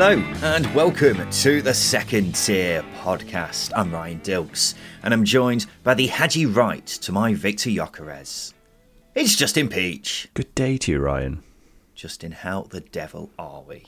Hello, and welcome to the Second Tier Podcast. I'm Ryan Dilks, and I'm joined by the Haji Wright to my Viktor Gyökeres. It's Justin Peach. Good day to you, Ryan. Justin, how the devil are we?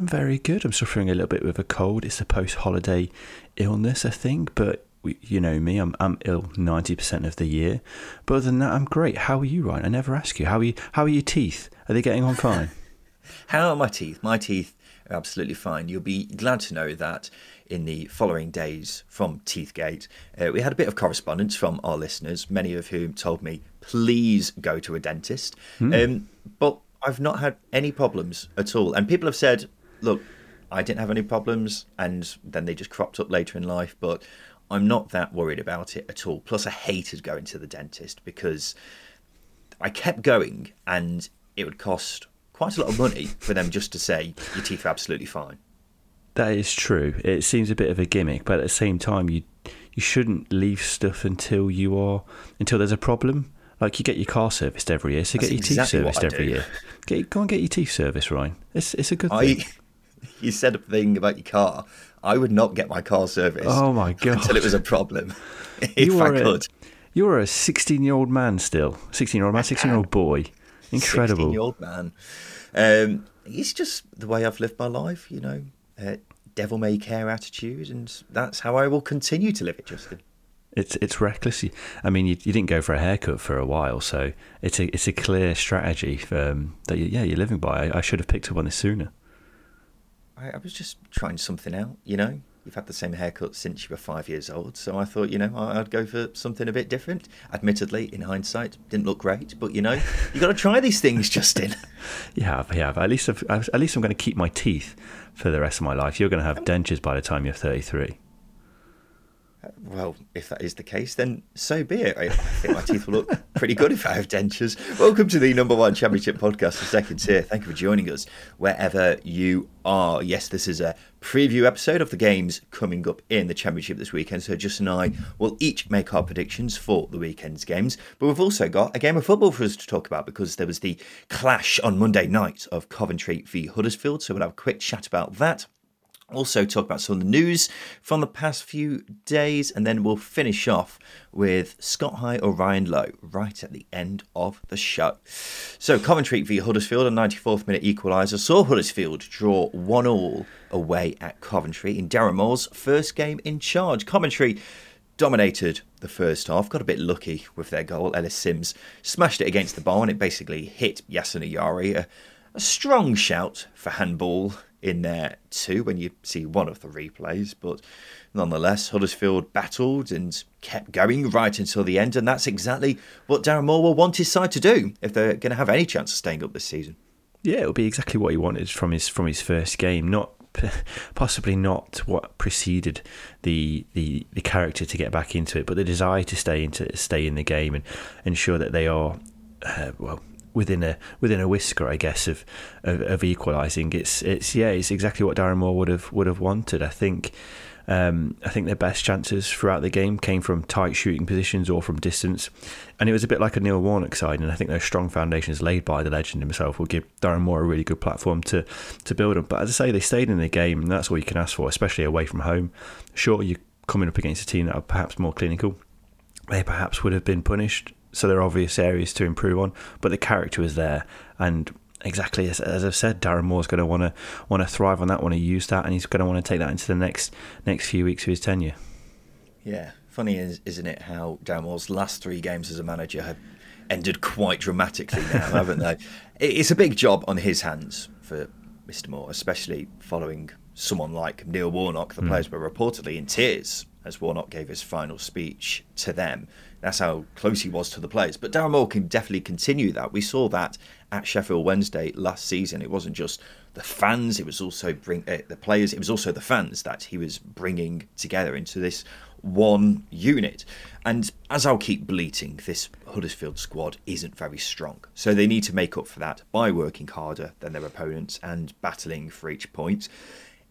I'm very good. I'm suffering a little bit with a cold. It's a post-holiday illness, I think, but we- you know me, I'm I'm ill 90% of the year. But other than that, I'm great. How are you, Ryan? I never ask you. How are you? How are your teeth? Are they getting on fine? How are my teeth? My teeth absolutely fine. You'll be glad to know that in the following days from Teethgate, uh, we had a bit of correspondence from our listeners, many of whom told me, please go to a dentist. Um, but I've not had any problems at all. And people have said, look, I didn't have any problems, and then they just cropped up later in life, but I'm not that worried about it at all. Plus, I hated going to the dentist because I kept going and it would cost quite a lot of money for them just to say your teeth are absolutely fine. that is true. It seems a bit of a gimmick, but at the same time, you you shouldn't leave stuff until you are until there's a problem. Like you get your car serviced every year, so That's get your exactly teeth serviced every year. Get go and get your teeth serviced, Ryan. It's it's a good I, thing. you said a thing about your car. I would not get my car serviced. Oh my God. Until it was a problem, if You I are a- could. You're a 16 year old man still. 16 year old man, 16 year old boy. Incredible. Sixteen-year-old man. Um, it's just the way I've lived my life. You know, uh, devil may care attitude, and that's how I will continue to live it, Justin. It's it's reckless. I mean, you, you didn't go for a haircut for a while, so it's a it's a clear strategy um, that you, yeah you're living by. I, I should have picked up on this sooner. I, I was just trying something out, you know. You've had the same haircut since you were five years old, so I thought, you know, I- I'd go for something a bit different. Admittedly, in hindsight, didn't look great, but you know, you got to try these things, Justin. You have, you have. At least I've, I've- at least I'm going to keep my teeth for the rest of my life. You're going to have um, dentures by the time you're 33. Well, if that is the case, then so be it. I, think my teeth will look pretty good if I have dentures. Welcome to the number one championship podcast for second tier. Thank you for joining us wherever you are. Yes, this is a preview episode of the games coming up in the championship this weekend. So Justin and I will each make our predictions for the weekend's games. But we've also got a game of football for us to talk about because there was the clash on Monday night of Coventry v Huddersfield. So we'll have a quick chat about that also talk about some of the news from the past few days, and then we'll finish off with Scott High or Ryan Lowe right at the end of the show. So Coventry v Huddersfield, a 94th minute equaliser, saw Huddersfield draw 1 all away at Coventry in Darren Moore's first game in charge. Coventry dominated the first half, got a bit lucky with their goal. Ellis Sims smashed it against the bar and it basically hit Yasin Ayari. A, a strong shout for handball in there too when you see one of the replays, but nonetheless, Huddersfield battled and kept going right until the end, and that's exactly what Darren Moore will want his side to do if they're going to have any chance of staying up this season. Yeah, it'll be exactly what he wanted from his from his first game. Not possibly not what preceded the the the character to get back into it, but the desire to stay into stay in the game and ensure that they are uh, well within a within a whisker, I guess, of of, of equalising. It's it's yeah, it's exactly what Darren Moore would have would have wanted. I think. Um, I think their best chances throughout the game came from tight shooting positions or from distance, and it was a bit like a Neil Warnock side. And I think those strong foundations laid by the legend himself will give Darren Moore a really good platform to to build on. But as I say, they stayed in the game, and that's all you can ask for, especially away from home. Sure, you're coming up against a team that are perhaps more clinical. They perhaps would have been punished, so there are obvious areas to improve on. But the character is there, and exactly as, as I've said, Darren Moore's going to want to want to thrive on that, want to use that, and he's going to want to take that into the next next few weeks of his tenure. Yeah, Funny, is, isn't it, how Darren Moore's last three games as a manager have ended quite dramatically now, haven't they? It's a big job on his hands for Mr. Moore, especially following someone like Neil Warnock. The mm. players were reportedly in tears as Warnock gave his final speech to them. That's how close he was to the players. But Darren Moore can definitely continue that. We saw that at Sheffield Wednesday last season. It wasn't just the fans; it was also bring uh, the players. It was also the fans that he was bringing together into this one unit. And as I'll keep bleating, this Huddersfield squad isn't very strong. So they need to make up for that by working harder than their opponents and battling for each point.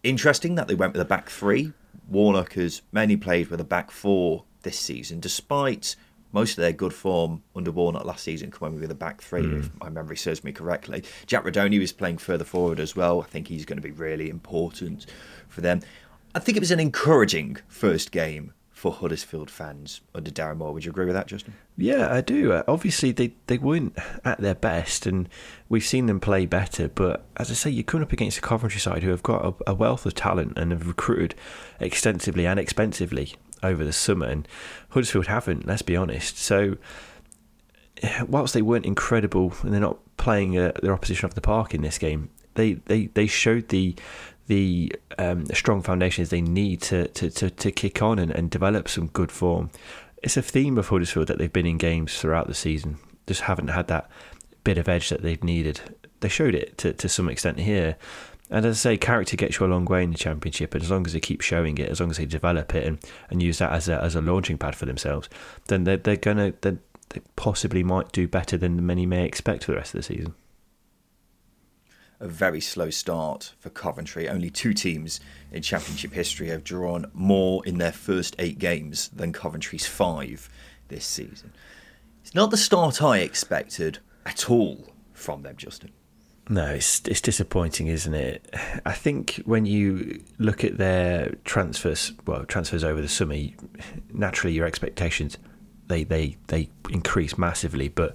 Interesting that they went with a back three. Warnock has mainly played with a back four this season, despite most of their good form under Warnock last season coming with a back three, mm. if my memory serves me correctly. Jack Rudoni was playing further forward as well. I think he's going to be really important for them. I think it was an encouraging first game for Huddersfield fans under Darren Moore. Would you agree with that, Justin? Yeah, I do. Uh, obviously, they, they weren't at their best, and we've seen them play better. But as I say, you're coming up against a Coventry side who have got a, a wealth of talent and have recruited extensively and expensively over the summer, and Huddersfield haven't. Let's be honest. So, whilst they weren't incredible and they're not playing uh, their opposition off the park in this game, they, they, they showed the the um, strong foundations they need to, to, to, to kick on and, and develop some good form. It's a theme of Huddersfield that they've been in games throughout the season, just haven't had that bit of edge that they've needed. They showed it to, to some extent here. And as I say, character gets you a long way in the championship, and as long as they keep showing it, as long as they develop it and, and use that as a as a launching pad for themselves, then they're, they're gonna they possibly might do better than many may expect for the rest of the season a very slow start for Coventry. Only two teams in Championship history have drawn more in their first eight games than Coventry's five this season. It's not the start I expected at all from them, Justin. No, it's it's disappointing, isn't it? I think when you look at their transfers, well, transfers over the summer, naturally your expectations they they they increase massively, but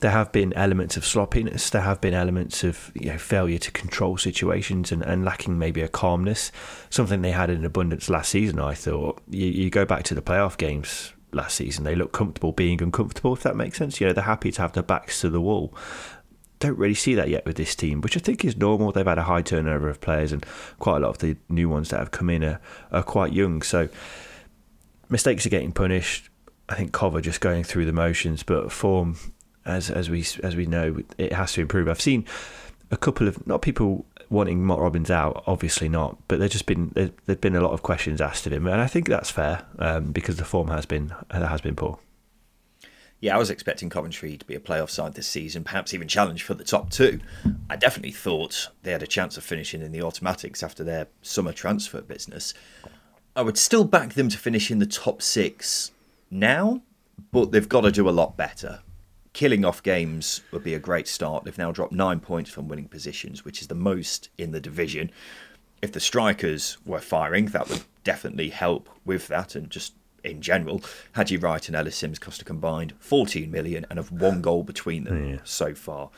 there have been elements of sloppiness. There have been elements of you know, failure to control situations and, and lacking maybe a calmness. Something they had in abundance last season. I thought you, you go back to the playoff games last season. They look comfortable being uncomfortable. If that makes sense, you know they're happy to have their backs to the wall. Don't really see that yet with this team, which I think is normal. They've had a high turnover of players, and quite a lot of the new ones that have come in are, are quite young. So mistakes are getting punished. I think Cover just going through the motions, but form as as we as we know, it has to improve. I've seen a couple of not people wanting Mark Robins out, obviously not, but there's just been there, there've been a lot of questions asked of him, and I think that's fair um, because the form has been has been poor. Yeah, I was expecting Coventry to be a playoff side this season, perhaps even challenge for the top two. I definitely thought they had a chance of finishing in the automatics after their summer transfer business. I would still back them to finish in the top six now, but they've got to do a lot better killing off games would be a great start. They've now dropped nine points from winning positions, which is the most in the division. If the strikers were firing, that would definitely help with that. And just in general, Haji Wright and Ellis Sims cost a combined 14 million and have one goal between them yeah. so far.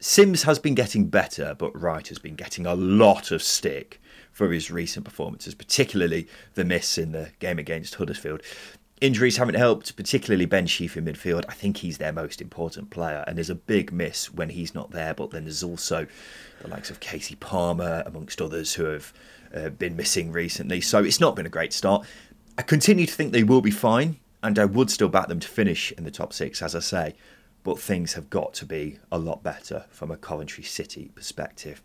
Sims has been getting better, but Wright has been getting a lot of stick for his recent performances, particularly the miss in the game against Huddersfield. Injuries haven't helped, particularly Ben Sheaf in midfield. I think he's their most important player, and there's a big miss when he's not there. But then there's also the likes of Casey Palmer, amongst others, who have uh, been missing recently. So it's not been a great start. I continue to think they will be fine, and I would still back them to finish in the top six, as I say. But things have got to be a lot better from a Coventry City perspective.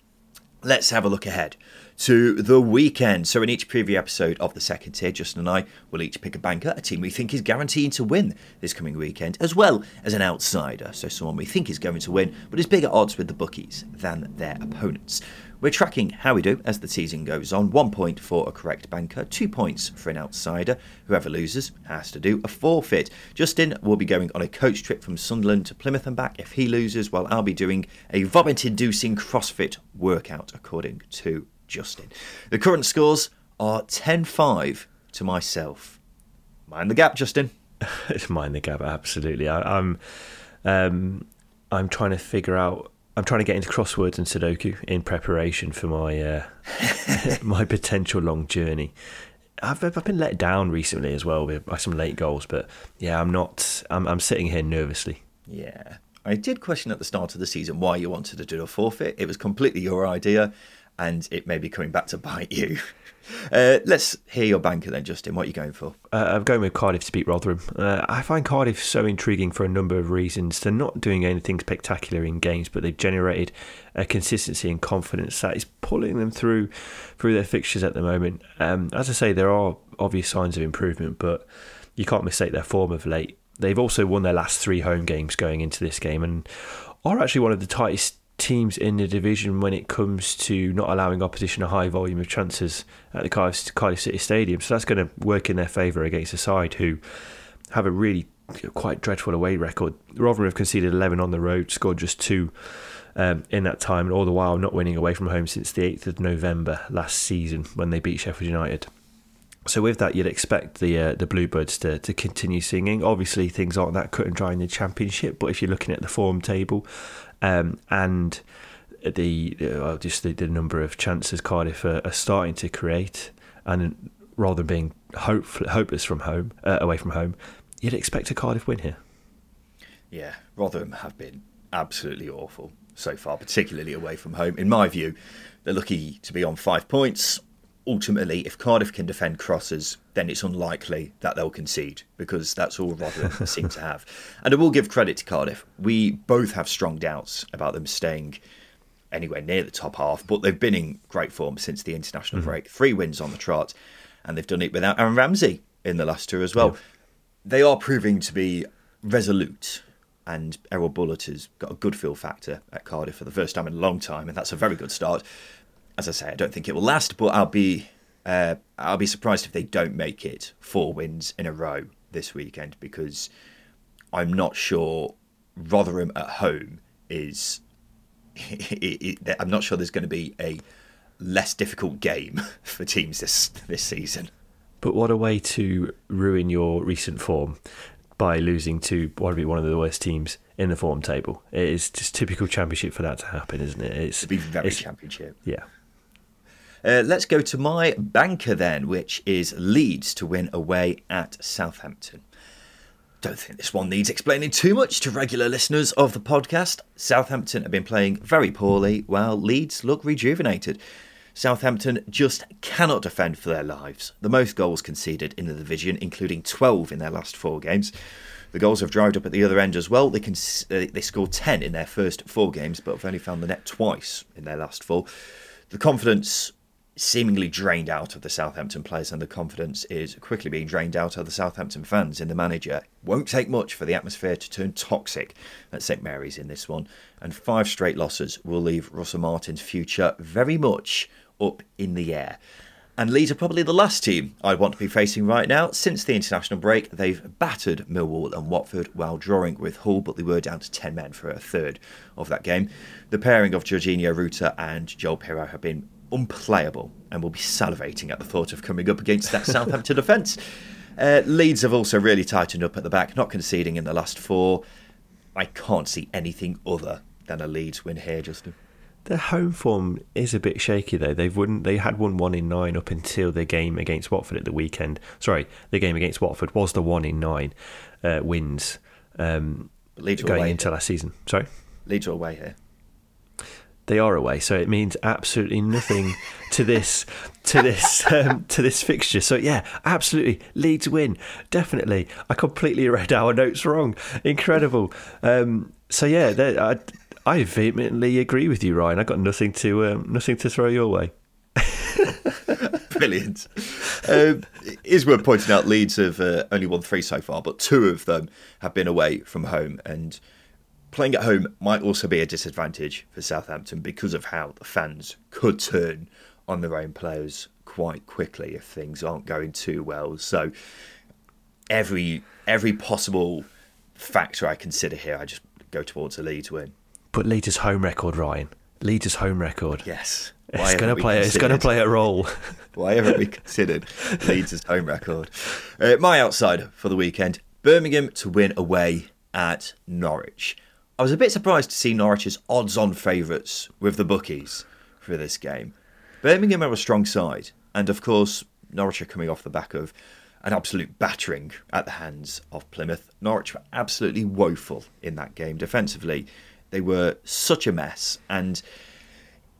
Let's have a look ahead to the weekend. So, in each preview episode of the second tier, Justin and I will each pick a banker, a team we think is guaranteed to win this coming weekend, as well as an outsider, so someone we think is going to win but is bigger odds with the bookies than their opponents. We're tracking how we do as the season goes on. One point for a correct banker, two points for an outsider. Whoever loses has to do a forfeit. Justin will be going on a coach trip from Sunderland to Plymouth and back if he loses, while I'll be doing a vomit inducing CrossFit workout, according to Justin. The current scores are 10 5 to myself. Mind the gap, Justin. it's mind the gap, absolutely. I, am I'm, um, I'm trying to figure out I'm trying to get into crosswords and Sudoku in preparation for my uh, my potential long journey. I've, I've been let down recently as well by some late goals, but yeah, I'm not. I'm, I'm sitting here nervously. Yeah. I did question at the start of the season why you wanted to do a forfeit. It was completely your idea, and it may be coming back to bite you. Uh, let's hear your banker then, Justin. What are you going for? Uh, I'm going with Cardiff to beat Rotherham. Uh, I find Cardiff so intriguing for a number of reasons. They're not doing anything spectacular in games, but they've generated a consistency and confidence that is pulling them through through their fixtures at the moment. Um, as I say, there are obvious signs of improvement, but you can't mistake their form of late. They've also won their last three home games going into this game and are actually one of the tightest teams in the division when it comes to not allowing opposition a high volume of chances at the Cardiff, City Stadium. So that's going to work in their favour against a side who have a really quite dreadful away record. Rotherham have conceded 11 on the road, scored just two um, in that time, and all the while not winning away from home since the 8th of November last season when they beat Sheffield United. So with that, you'd expect the uh, the Bluebirds to, to continue singing. Obviously, things aren't that cut and dry in the Championship, but if you're looking at the form table, um, and the uh, just the, the, number of chances Cardiff are, are, starting to create, and rather than being hope, hopeless from home uh, away from home, you'd expect a Cardiff win here. Yeah, Rotherham have been absolutely awful so far, particularly away from home. In my view, they're lucky to be on five points ultimately, if Cardiff can defend crosses, then it's unlikely that they'll concede because that's all Rotherham seem to have. And I will give credit to Cardiff. We both have strong doubts about them staying anywhere near the top half, but they've been in great form since the international mm-hmm. break. Three wins on the trot, and they've done it without Aaron Ramsey in the last two as well. Yeah. They are proving to be resolute. And Erol Bulut has got a good feel factor at Cardiff for the first time in a long time, and that's a very good start as I say, I don't think it will last, but I'll be uh, I'll be surprised if they don't make it four wins in a row this weekend because I'm not sure Rotherham at home is. I'm not sure there's going to be a less difficult game for teams this this season. But what a way to ruin your recent form by losing to probably one of the worst teams in the form table. It is just typical championship for that to happen, isn't it? It's to be very championship. Yeah. Uh, let's go to my banker then, which is Leeds to win away at Southampton. Don't think this one needs explaining too much to regular listeners of the podcast. Southampton have been playing very poorly, while Leeds look rejuvenated. Southampton just cannot defend for their lives. The most goals conceded in the division, including 12 in their last four games. The goals have dried up at the other end as well. They can uh, they scored 10 in their first four games, but have only found the net twice in their last four. The confidence seemingly drained out of the Southampton players, and the confidence is quickly being drained out of the Southampton fans in the manager. Won't take much for the atmosphere to turn toxic at St Mary's in this one, and five straight losses will leave Russell Martin's future very much up in the air. And Leeds are probably the last team I'd want to be facing right now. Since the international break, they've battered Millwall and Watford while drawing with Hull, but they were down to 10 men for a third of that game. The pairing of Georginio Rutter and Joel Piroe have been unplayable and will be salivating at the thought of coming up against that Southampton defence. Uh, Leeds have also really tightened up at the back, not conceding in the last four. I can't see anything other than a Leeds win here, Justin. Their home form is a bit shaky though. They've won. They had won one in nine up until their game against Watford at the weekend. Sorry, the game against Watford was the one in nine uh, wins um, going into last season. Sorry, Leeds are away here they are away, so it means absolutely nothing to this to this um, to this fixture. So yeah, absolutely, Leeds win definitely. I completely read our notes wrong. Incredible. Um, so yeah, I, I vehemently agree with you, Ryan. I got nothing to um, nothing to throw your way. Brilliant. Um, it is worth pointing out Leeds have uh, only won three so far, but two of them have been away from home and playing at home might also be a disadvantage for Southampton because of how the fans could turn on their own players quite quickly if things aren't going too well. So every every possible factor I consider here, I just go towards a Leeds win. But Leeds' home record, Ryan. Leeds' home record. Yes. Why it's going to play. It's going to play a role. Why haven't we considered Leeds' home record? Uh, my outsider for the weekend: Birmingham to win away at Norwich. I was a bit surprised to see Norwich as odds on favourites with the bookies for this game. Birmingham are a strong side, and of course, Norwich are coming off the back of an absolute battering at the hands of Plymouth. Norwich were absolutely woeful in that game defensively. They were such a mess, and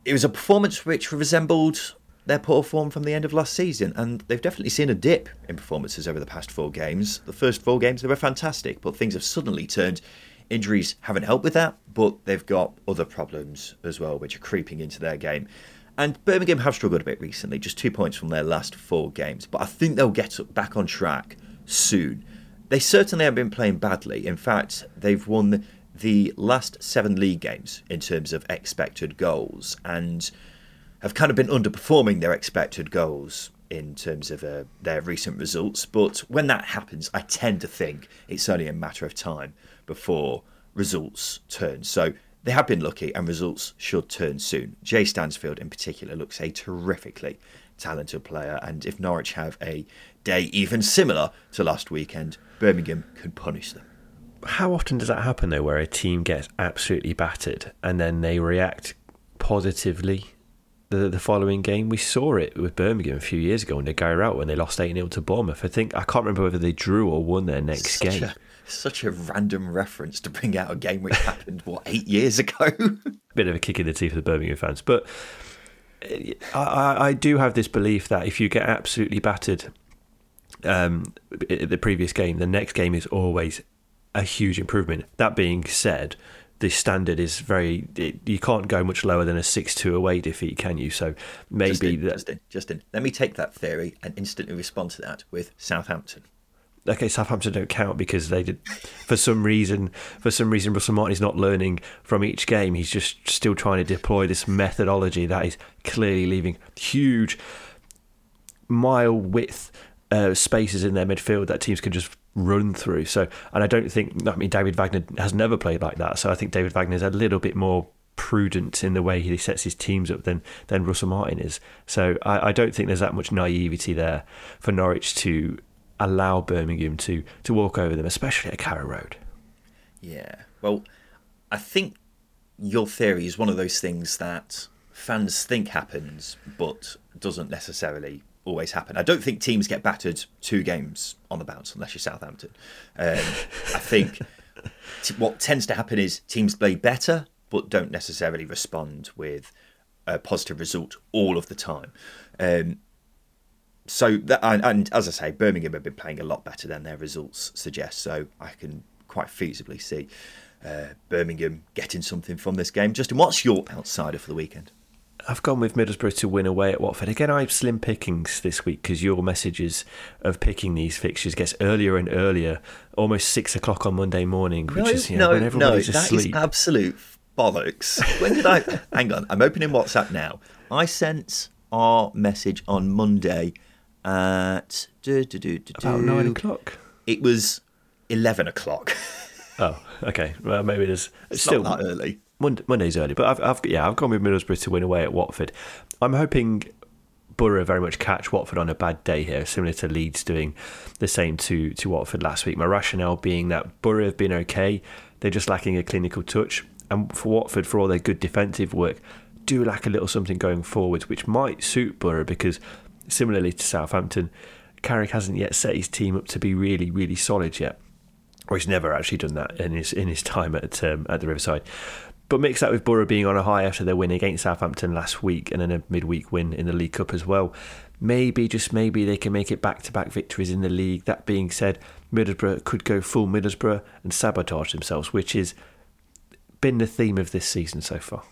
it was a performance which resembled their poor form from the end of last season, and they've definitely seen a dip in performances over the past four games. The first four games they were fantastic, but things have suddenly turned. Injuries haven't helped with that, but they've got other problems as well, which are creeping into their game. And Birmingham have struggled a bit recently, just two points from their last four games, but I think they'll get back on track soon. They certainly haven't been playing badly. In fact, they've won the last seven league games in terms of expected goals and have kind of been underperforming their expected goals in terms of uh, their recent results. But when that happens, I tend to think it's only a matter of time before results turn. So they have been lucky, and results should turn soon. Jay Stansfield, in particular, looks a terrifically talented player, and if Norwich have a day even similar to last weekend, Birmingham can punish them. How often does that happen though, where a team gets absolutely battered and then they react positively the, the following game. We saw it with Birmingham a few years ago when they Gary out when they lost 8 0 to Bournemouth. I think, I can't remember whether they drew or won their next such game. A, such a random reference to bring out a game which happened, what, eight years ago? Bit of a kick in the teeth for the Birmingham fans. But I, I, I do have this belief that if you get absolutely battered um, the previous game, the next game is always a huge improvement. That being said, the standard is very. It, you can't go much lower than a six-two away defeat, can you? So maybe Justin, that. Justin, Justin, let me take that theory and instantly respond to that with Southampton. Okay, Southampton don't count because they did for some reason. For some reason, Russell Martin is not learning from each game. He's just still trying to deploy this methodology that is clearly leaving huge mile width uh, spaces in their midfield that teams can just run through. So, and I don't think, I mean, David Wagner has never played like that. So I think David Wagner is a little bit more prudent in the way he sets his teams up than than Russell Martin is. So I, I don't think there's that much naivety there for Norwich to allow Birmingham to to walk over them, especially at Carrow Road. Yeah. Well, I think your theory is one of those things that fans think happens, but doesn't necessarily always happen. I don't think teams get battered two games on the bounce unless you're Southampton. Um, I think t- what tends to happen is teams play better but don't necessarily respond with a positive result all of the time. Um, so that, and, and, as I say, Birmingham have been playing a lot better than their results suggest. So I can quite feasibly see uh, Birmingham getting something from this game. Justin, what's your outsider for the weekend? I've gone with Middlesbrough to win away at Watford. Again, I have slim pickings this week because your messages of picking these fixtures gets earlier and earlier, almost six o'clock on Monday morning, which no, is you know, no, when everybody's no, asleep. That is absolute bollocks. When did I? hang on, I'm opening WhatsApp now. I sent our message on Monday at do, do, do, do, About nine o'clock. It was eleven o'clock. Oh, okay. Well, maybe there's It's still not that early. Monday, Monday's early, but I've, I've yeah, I've gone with Middlesbrough to win away at Watford. I'm hoping Boro very much catch Watford on a bad day here, similar to Leeds doing the same to to Watford last week. My rationale being that Boro have been okay, they're just lacking a clinical touch, and for Watford, for all their good defensive work, do lack a little something going forwards, which might suit Boro because similarly to Southampton, Carrick hasn't yet set his team up to be really, really solid yet. Or he's never actually done that in his in his time at um, at the Riverside. But mix that with Boro being on a high after their win against Southampton last week and then a midweek win in the League Cup as well. Maybe, just maybe, they can make it back to back victories in the league. That being said, Middlesbrough could go full Middlesbrough and sabotage themselves, which has been the theme of this season so far.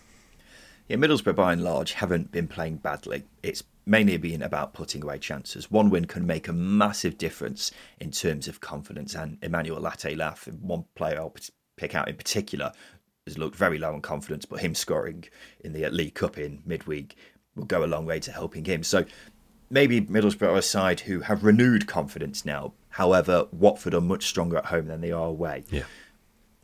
Yeah, Middlesbrough by and large haven't been playing badly. It's mainly been about putting away chances. One win can make a massive difference in terms of confidence. And Emmanuel Latte-Lath, one player I'll pick out in particular, has looked very low on confidence, but him scoring in the League Cup in midweek will go a long way to helping him. So maybe Middlesbrough are a side who have renewed confidence now. However, Watford are much stronger at home than they are away. Yeah.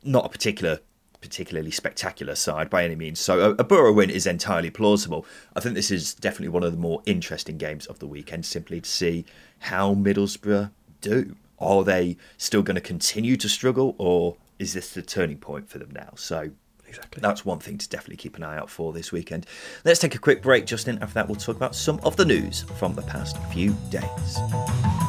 Not a particular particularly spectacular side by any means. So a, a Boro win is entirely plausible. I think this is definitely one of the more interesting games of the weekend, simply to see how Middlesbrough do. Are they still going to continue to struggle, or is this the turning point for them now? So exactly. That's one thing to definitely keep an eye out for this weekend. Let's take a quick break, Justin. After that, we'll talk about some of the news from the past few days.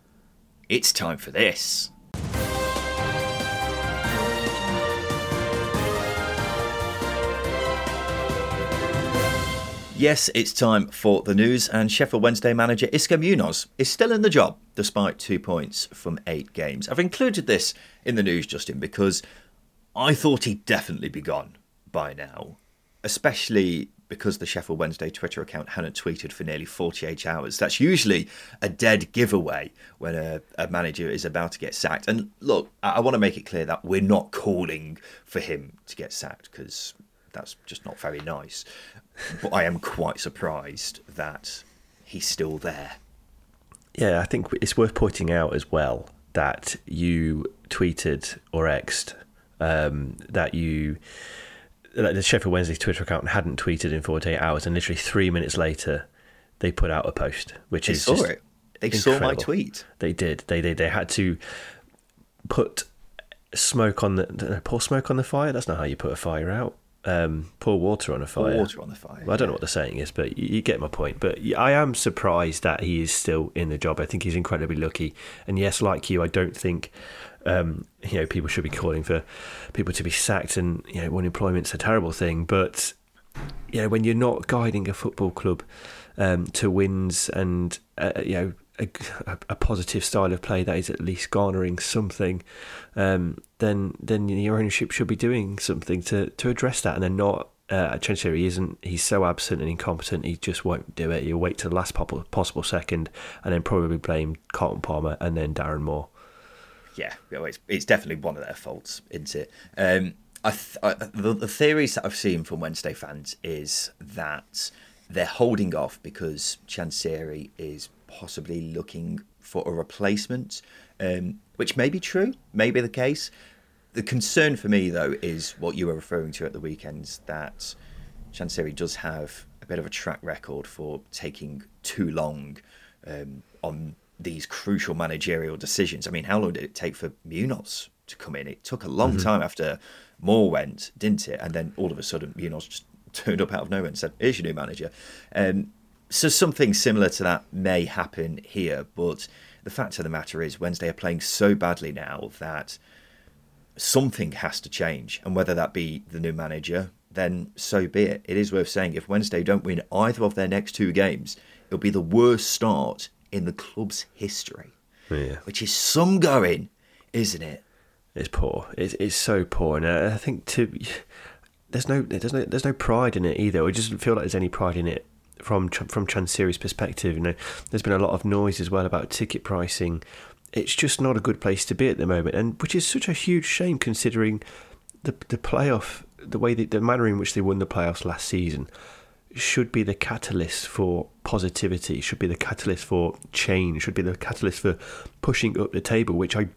it's time for this. Yes, it's time for the news, and Sheffield Wednesday manager Xisco Munoz is still in the job despite two points from eight games. I've included this in the news, Justin, because I thought he'd definitely be gone by now, especially because the Sheffield Wednesday Twitter account hadn't tweeted for nearly 48 hours. That's usually a dead giveaway when a, a manager is about to get sacked. And look, I, I want to make it clear that we're not calling for him to get sacked because that's just not very nice. But I am quite surprised that he's still there. Yeah, I think it's worth pointing out as well that you tweeted or xed um, that you the Sheffield Wednesday Twitter account hadn't tweeted in 48 hours, and literally three minutes later, they put out a post, which They is saw just it. They saw my tweet. They did. They did. They had to put smoke on the pour smoke on the fire. That's not how you put a fire out. Um, pour water on a Pour fire. water on the fire. Well, I don't know yeah. what the saying is, but you, you get my point. But I am surprised that he is still in the job. I think he's incredibly lucky. And yes, like you, I don't think um, you know people should be calling for people to be sacked. And you know, unemployment's a terrible thing. But you know, when you're not guiding a football club um, to wins and uh, you know a, a positive style of play that is at least garnering something, um, then then your ownership should be doing something to to address that, and then not. Uh, he isn't. He's so absent and incompetent. He just won't do it. He'll wait to the last possible second, and then probably blame Carlton Palmer and then Darren Moore. Yeah, well, it's, it's definitely one of their faults, isn't it? Um, I th- I, the, the theories that I've seen from Wednesday fans is that they're holding off because Chansiri is possibly looking for a replacement, um, which may be true, may be the case. The concern for me, though, is what you were referring to at the weekends that Chansiri does have a bit of a track record for taking too long um, on these crucial managerial decisions. I mean, how long did it take for Munoz to come in? It took a long time after Moore went, didn't it? And then all of a sudden, Munoz just turned up out of nowhere and said, "Here's your new manager." Um, so something similar to that may happen here, but the fact of the matter is, Wednesday are playing so badly now that something has to change. And whether that be the new manager, then so be it. It is worth saying if Wednesday don't win either of their next two games, it'll be the worst start in the club's history. Yeah. Which is some going, isn't it? It's poor. It's it's so poor, and uh, I think to there's no there's no there's no pride in it either. It doesn't feel like there's any pride in it from from Chansiri's perspective. You know, there's been a lot of noise as well about ticket pricing. It's just not a good place to be at the moment, and which is such a huge shame considering the the playoff, the way that, the manner in which they won the playoffs last season should be the catalyst for positivity, should be the catalyst for change, should be the catalyst for pushing up the table, which I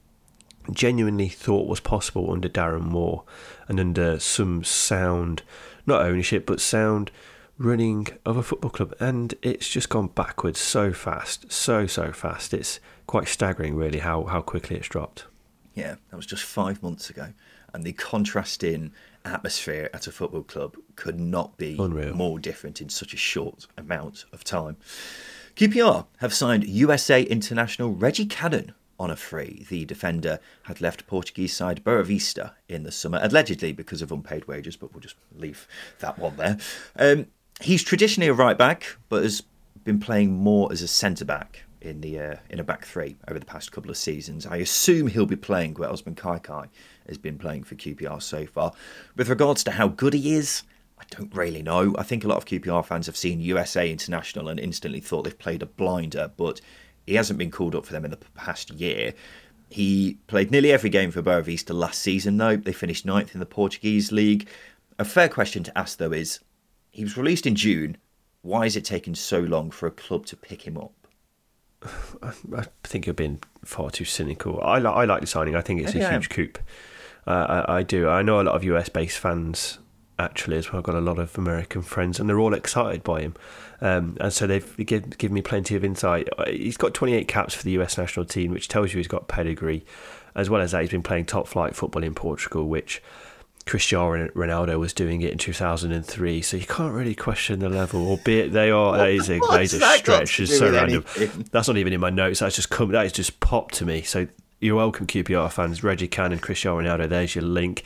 genuinely thought was possible under Darren Moore and under some sound, not ownership, but sound running of a football club. And it's just gone backwards so fast, so, so fast. It's quite staggering, really, how, how quickly it's dropped. Yeah, that was just five months ago. And the contrasting atmosphere at a football club could not be Unreal. more different in such a short amount of time. QPR have signed USA international Reggie Cannon on a free. The defender had left Portuguese side Boavista in the summer, allegedly because of unpaid wages, but we'll just leave that one there. Um, he's traditionally a right back, but has been playing more as a centre back in the uh, in a back three over the past couple of seasons. I assume he'll be playing where Osman Kakay has been playing for QPR so far. With regards to how good he is, I don't really know. I think a lot of QPR fans have seen USA International and instantly thought they've played a blinder, but he hasn't been called up for them in the past year. He played nearly every game for Boavista last season, though. They finished ninth in the Portuguese league. A fair question to ask, though, is he was released in June. Why is it taking so long for a club to pick him up? I think you're being far too cynical. I, li- I like the signing. I think it's a huge coup. Uh, I, I do. I know a lot of US based fans actually as well. I've got a lot of American friends, and they're all excited by him. Um, and so they've given, given me plenty of insight. Uh, he's got 28 caps for the US national team, which tells you he's got pedigree. As well as that, he's been playing top flight football in Portugal, which Cristiano Ronaldo was doing it in 2003. So you can't really question the level, albeit they are. that is a, that is a stretch. It's so random. Anything? That's not even in my notes. That's just come. That is just popped to me. So you're welcome, QPR fans. Reggie Cannon, and Cristiano Ronaldo. There's your link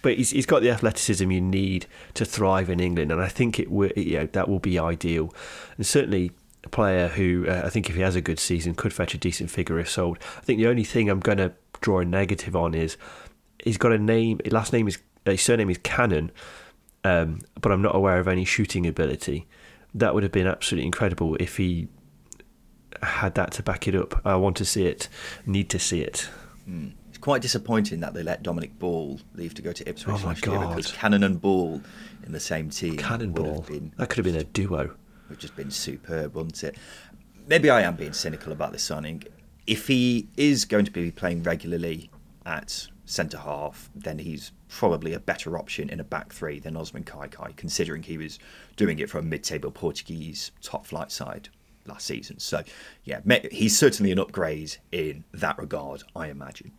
but he's, he's got the athleticism you need to thrive in England, and I think it will, you know, that will be ideal. And certainly a player who uh, I think if he has a good season could fetch a decent figure if sold. I think the only thing I'm going to draw a negative on is he's got a name. His last name is his surname is Cannon, um, but I'm not aware of any shooting ability. That would have been absolutely incredible if he had that to back it up. I want to see it, need to see it. Mm it's quite disappointing that they let Dominic Ball leave to go to Ipswich oh last year because Cannon and Ball in the same team. Cannon Ball. Been, that could have been a duo. Would just been superb, wouldn't it? Maybe I am being cynical about this signing. If he is going to be playing regularly at centre half, then he's probably a better option in a back three than Osman Kakay, considering he was doing it for a mid-table Portuguese top flight side last season. So, yeah, he's certainly an upgrade in that regard, I imagine.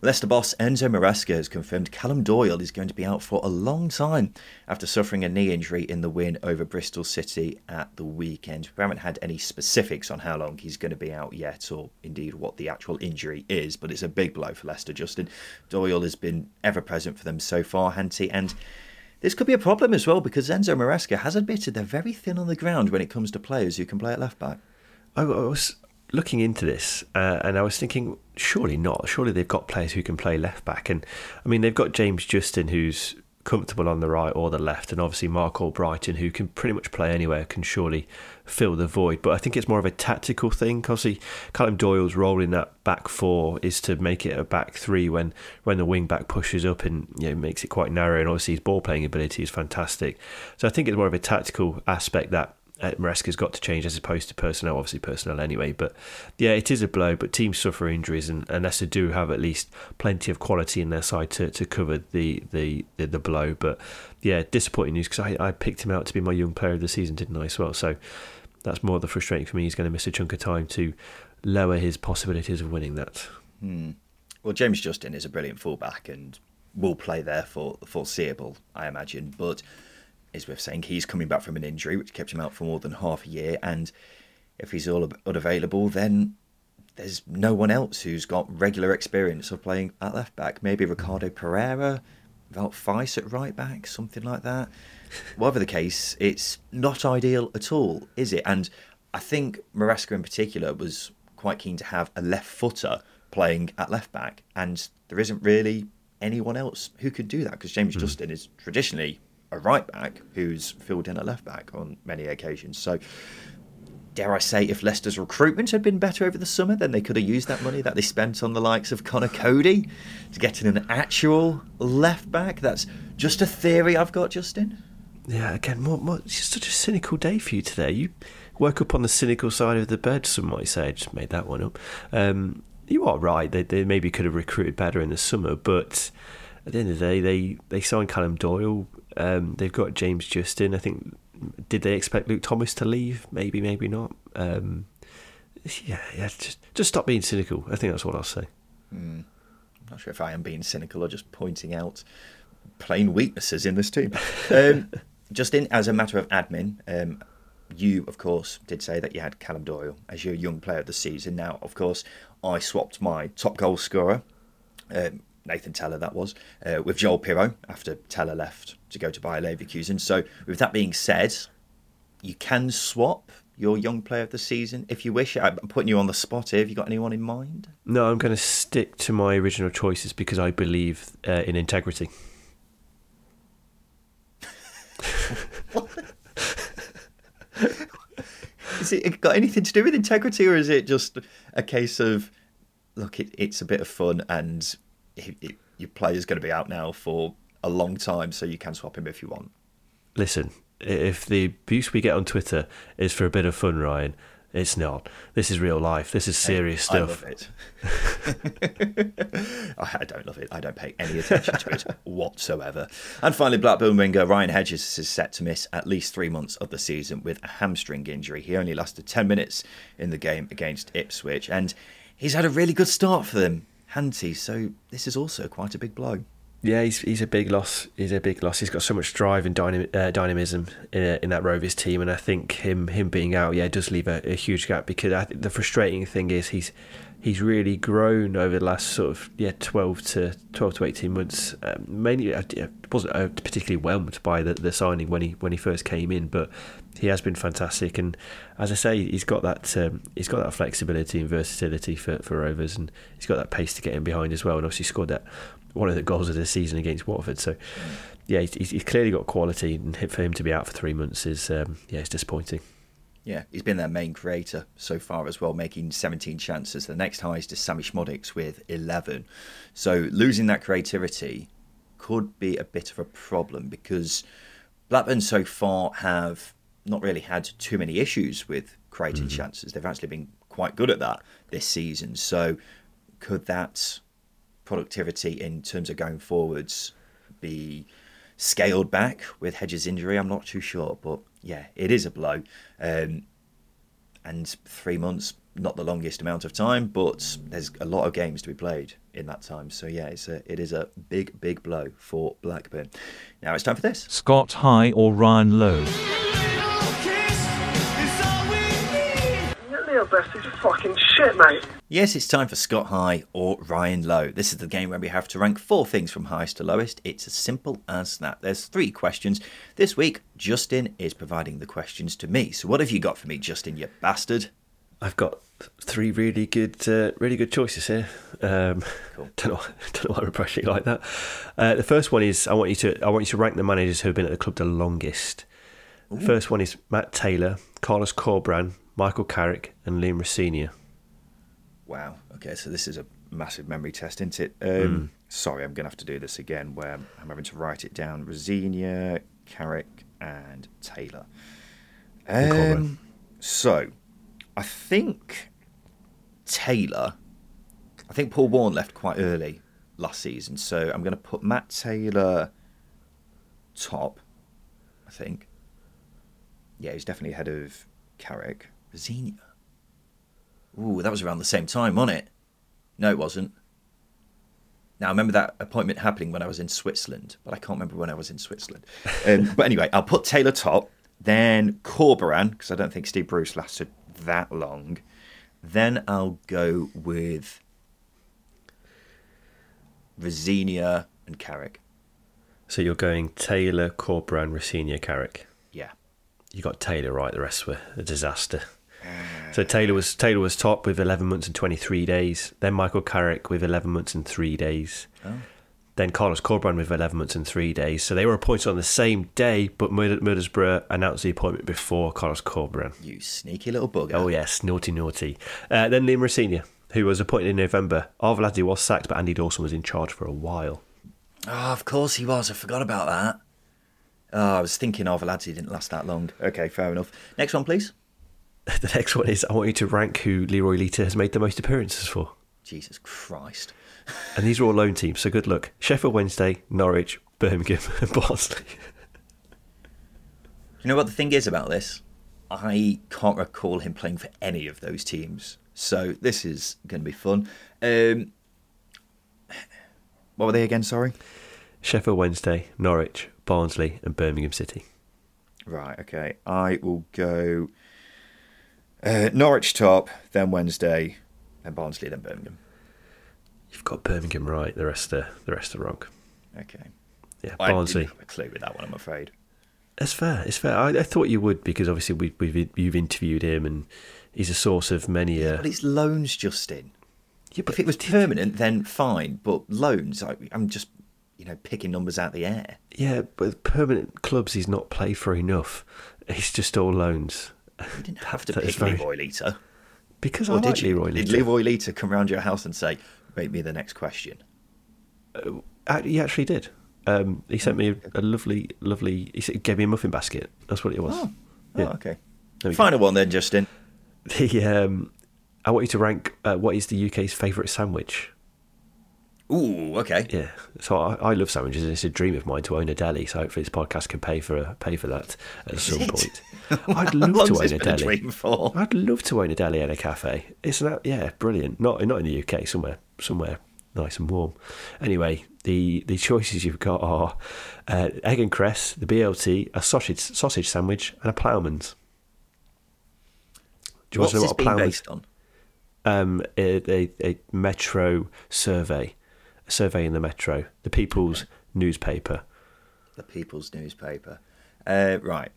Leicester boss Enzo Maresca has confirmed Callum Doyle is going to be out for a long time after suffering a knee injury in the win over Bristol City at the weekend. We haven't had any specifics on how long he's going to be out yet, or indeed what the actual injury is, but it's a big blow for Leicester, Justin. Doyle has been ever present for them so far, Hanty, and this could be a problem as well because Enzo Maresca has admitted they're very thin on the ground when it comes to players who can play at left back. I was looking into this uh, and I was thinking, surely not. Surely they've got players who can play left back. And I mean, they've got James Justin who's comfortable on the right or the left, and obviously Marc Albrighton, who can pretty much play anywhere, can surely fill the void. But I think it's more of a tactical thing. Obviously, Callum Doyle's role in that back four is to make it a back three when when the wing back pushes up and you know makes it quite narrow. And obviously his ball playing ability is fantastic. So I think it's more of a tactical aspect that Maresca's got to change as opposed to personnel, obviously personnel anyway. But yeah, it is a blow. But teams suffer injuries, and, and Leicester do have at least plenty of quality in their side to, to cover the, the, the, the blow. But yeah, disappointing news because I, I picked him out to be my young player of the season, didn't I? As well, so that's more the frustrating for me. He's going to miss a chunk of time to lower his possibilities of winning that. Hmm. Well, James Justin is a brilliant fullback and will play there for the foreseeable, I imagine. But is worth saying he's coming back from an injury which kept him out for more than half a year, and if he's all unavailable, then there's no one else who's got regular experience of playing at left back. Maybe Ricardo Pereira, Wout Faes at right back, something like that. Whatever the case, it's not ideal at all, is it? And I think Maresca in particular was quite keen to have a left footer playing at left back, and there isn't really anyone else who could do that because James mm. Justin is traditionally a right back who's filled in a left back on many occasions. So, dare I say, if Leicester's recruitment had been better over the summer, then they could have used that money that they spent on the likes of Conor Coady to get in an actual left back. That's just a theory I've got, Justin. Yeah, again, more, more, it's just such a cynical day for you today. You woke up on the cynical side of the bed, some might say. I just made that one up. Um, you are right. They, they maybe could have recruited better in the summer, but at the end of the day, they, they signed Callum Doyle um, they've got James Justin. I think. Did they expect Luke Thomas to leave? Maybe, maybe not. Um, yeah, yeah. Just, just stop being cynical. I think that's what I'll say. Mm. I'm not sure if I am being cynical or just pointing out plain weaknesses in this team. Um, just in as a matter of admin, um, you, of course, did say that you had Callum Doyle as your young player of the season. Now, of course, I swapped my top goal scorer, um, Nathan Tella, that was, uh, with Joel Piroe after Teller left to go to Bayer Leverkusen. So, with that being said, you can swap your young player of the season if you wish. I'm putting you on the spot here. Have you got anyone in mind? No, I'm going to stick to my original choices because I believe uh, in integrity. Is it got anything to do with integrity, or is it just a case of look? It, it's a bit of fun, and it, it, your player's going to be out now for a long time, so you can swap him if you want. Listen, if the abuse we get on Twitter is for a bit of fun, Ryan, it's not. This is real life. This is serious I stuff. love it. I don't love it. I don't pay any attention to it whatsoever. And finally, Blackburn winger Ryan Hedges is set to miss at least three months of the season with a hamstring injury. He only lasted 10 minutes in the game against Ipswich, and he's had a really good start for them, hadn't? So this is also quite a big blow. Yeah, he's he's a big loss. He's a big loss. He's got so much drive and dynam- uh, dynamism in, uh, in that Rovers team, and I think him him being out, yeah, does leave a, a huge gap. Because I think the frustrating thing is he's he's really grown over the last sort of yeah twelve to twelve to eighteen months. Um, mainly, I wasn't uh, particularly whelmed by the, the signing when he when he first came in, but he has been fantastic. And as I say, he's got that um, he's got that flexibility and versatility for, for Rovers, and he's got that pace to get in behind as well. And obviously scored that one of the goals of the season against Watford. So yeah, he's, he's clearly got quality, and for him to be out for three months is um, yeah, it's disappointing. Yeah, he's been their main creator so far as well, making 17 chances. The next highest is Sammy Szmodics with 11. So losing that creativity could be a bit of a problem because Blackburn so far have not really had too many issues with creating mm-hmm. chances. They've actually been quite good at that this season. So could that productivity in terms of going forwards be scaled back with Hedges' injury? I'm not too sure, but yeah, it is a blow. Um, and three months, not the longest amount of time, but there's a lot of games to be played in that time. So yeah, it's a, it is a big, big blow for Blackburn. Now it's time for this. Scott High or Ryan Lowe? Neil Best is fucking shit, mate. Yes, it's time for Scott High or Ryan Low. This is the game where we have to rank four things from highest to lowest. It's as simple as that. There's three questions. This week, Justin is providing the questions to me. So what have you got for me, Justin, you bastard? I've got three really good, uh, really good choices here. Um, cool. Don't know, don't know why I'm pressuring like that. Uh, the first one is I want you to, I want you to rank the managers who have been at the club the longest. Ooh. The first one is Matt Taylor, Carlos Corberán, Michael Carrick, and Liam Rosenior. Wow. Okay, so this is a massive memory test, isn't it? Um, mm. Sorry, I'm going to have to do this again where I'm having to write it down. Rosenior, Carrick, and Taylor. Um, so, I think Taylor. I think Paul Warne left quite early last season, so I'm going to put Matt Taylor top. I think. Yeah, he's definitely ahead of Carrick. Rosenior. Ooh, that was around the same time, wasn't it? No, it wasn't. Now, I remember that appointment happening when I was in Switzerland, but I can't remember when I was in Switzerland. Um, but anyway, I'll put Taylor top, then Corberán, because I don't think Steve Bruce lasted that long. Then I'll go with Rosenior and Carrick. So you're going Taylor, Corberán, Rosenior, Carrick? Yeah. You got Taylor right, the rest were a disaster. So Taylor was Taylor was top with 11 months and 23 days. Then Michael Carrick with 11 months and three days. Oh. Then Carlos Corberán with 11 months and three days. So they were appointed on the same day, but Middlesbrough announced the appointment before Carlos Corberán. You sneaky little bugger. Oh, yes, naughty, naughty. Uh, then Liam Rosenior, who was appointed in November. Arveladze was sacked, but Andy Dawson was in charge for a while. Oh, of course he was. I forgot about that. Oh, I was thinking Arveladze didn't last that long. Okay, fair enough. Next one, please. the next one is I want you to rank who Leroy Lita has made the most appearances for. Jesus Christ. and these are all loan teams, so good luck. Sheffield Wednesday, Norwich, Birmingham, and Barnsley. You know what the thing is about this? I can't recall him playing for any of those teams. So this is going to be fun. Um, what were they again? Sorry. Sheffield Wednesday, Norwich, Barnsley, and Birmingham City. Right, okay. I will go uh, Norwich top, then Wednesday, then Barnsley, then Birmingham. You've got Birmingham right. The rest are the rest are wrong. Okay. Yeah, I Barnsley. didn't have a clue with that one, I'm afraid. It's fair. It's fair. I, I thought you would because obviously we, we've you've interviewed him and he's a source of many. Uh, But it's loans, Justin. yeah, but If it was permanent, then fine. But loans, I, I'm just, you know, picking numbers out of the air. yeah, but permanent clubs he's not played for enough. He's just all loans. You didn't have to pick very- Leroy Lita. Because Or I did like you? Leroy Did Lita. Leroy Lita come round your house and say, make me the next question? Uh, He actually did. Um, he sent me a, a lovely, lovely. He said- gave me a muffin basket. That's what it was. Oh, Yeah. oh okay. We go. Final one then, Justin. The um, I want you to rank uh, what is the UK's favourite sandwich. Ooh, okay. Yeah, so I, I love sandwiches. and It's a dream of mine to own a deli. So hopefully this podcast can pay for pay for that at some it? point. I'd love to own a a deli. dream for? I'd love to own a deli and a cafe. It's not, yeah, brilliant. Not not in the UK, somewhere somewhere nice and warm. Anyway, the the choices you've got are uh, egg and cress, the BLT, a sausage sausage sandwich, and a ploughman's. Do you What's want to know what a ploughman's? based on? Um, a, a, a metro survey, a survey in the metro, the People's newspaper. The People's Newspaper. Uh, right.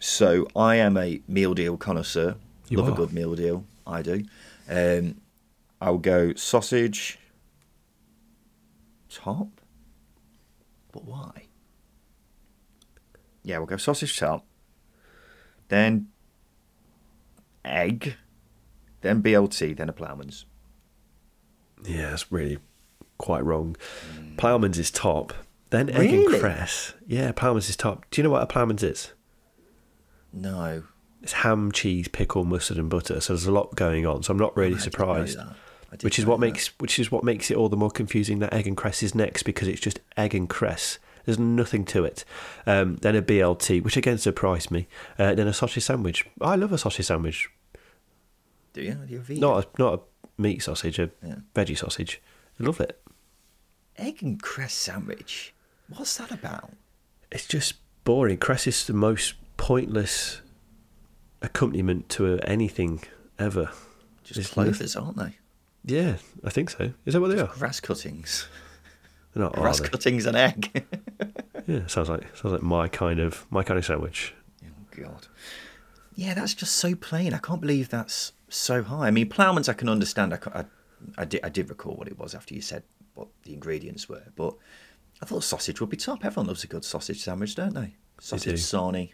So I am a meal deal connoisseur. You Love are. a good meal deal. I do. Um, I'll go sausage top. But why? Yeah, we'll go sausage top. Then egg. Then BLT. Then a ploughman's. Yeah, that's really quite wrong. Ploughman's is top. Then egg Really? and cress. Yeah, Ploughman's is top. Do you know what a Ploughman's is? No. It's ham, cheese, pickle, mustard, and butter. So there's a lot going on. So I'm not really I surprised. that. I didn't Which is what that. makes which is what makes it all the more confusing that egg and cress is next because it's just egg and cress. There's nothing to it. Um, then a BLT, which again surprised me. Uh, then a sausage sandwich. I love a sausage sandwich. Do you? You vegan? Not a, not a meat sausage, a Yeah. veggie sausage. I love it. Egg and cress sandwich. What's that about? It's just boring. Cress is the most pointless accompaniment to anything ever. Just There's clovers, aren't they? Yeah, I think so. Is that what they are? Grass cuttings. They're not, Grass cuttings and egg. Yeah, sounds like sounds like my kind of my kind of sandwich. oh, God. Yeah, that's just so plain. I can't believe that's so high. I mean, ploughman's I can understand. I, I, I, did, I did recall what it was after you said what the ingredients were, but I thought sausage would be top. Everyone loves a good sausage sandwich, don't they? Sausage sarnie.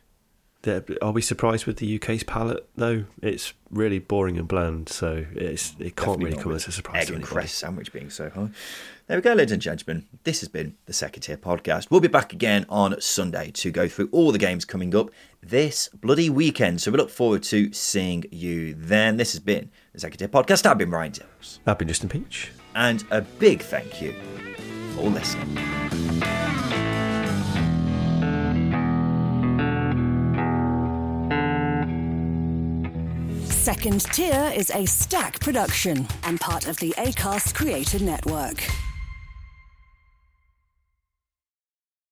They're- Are we surprised with the UK's palate? No, it's really boring and bland. So it's it can't Definitely really come as a surprise Egg and cress sandwich being so high. There we go, ladies and gentlemen. This has been the Second Tier Podcast. We'll be back again on Sunday to go through all the games coming up this bloody weekend. So we look forward to seeing you then. This has been the Second Tier Podcast. I've been Ryan Dilks. I've been Justin Peach. And a big thank you for listening. Second Tier is a stack production and part of the ACAST Creator Network.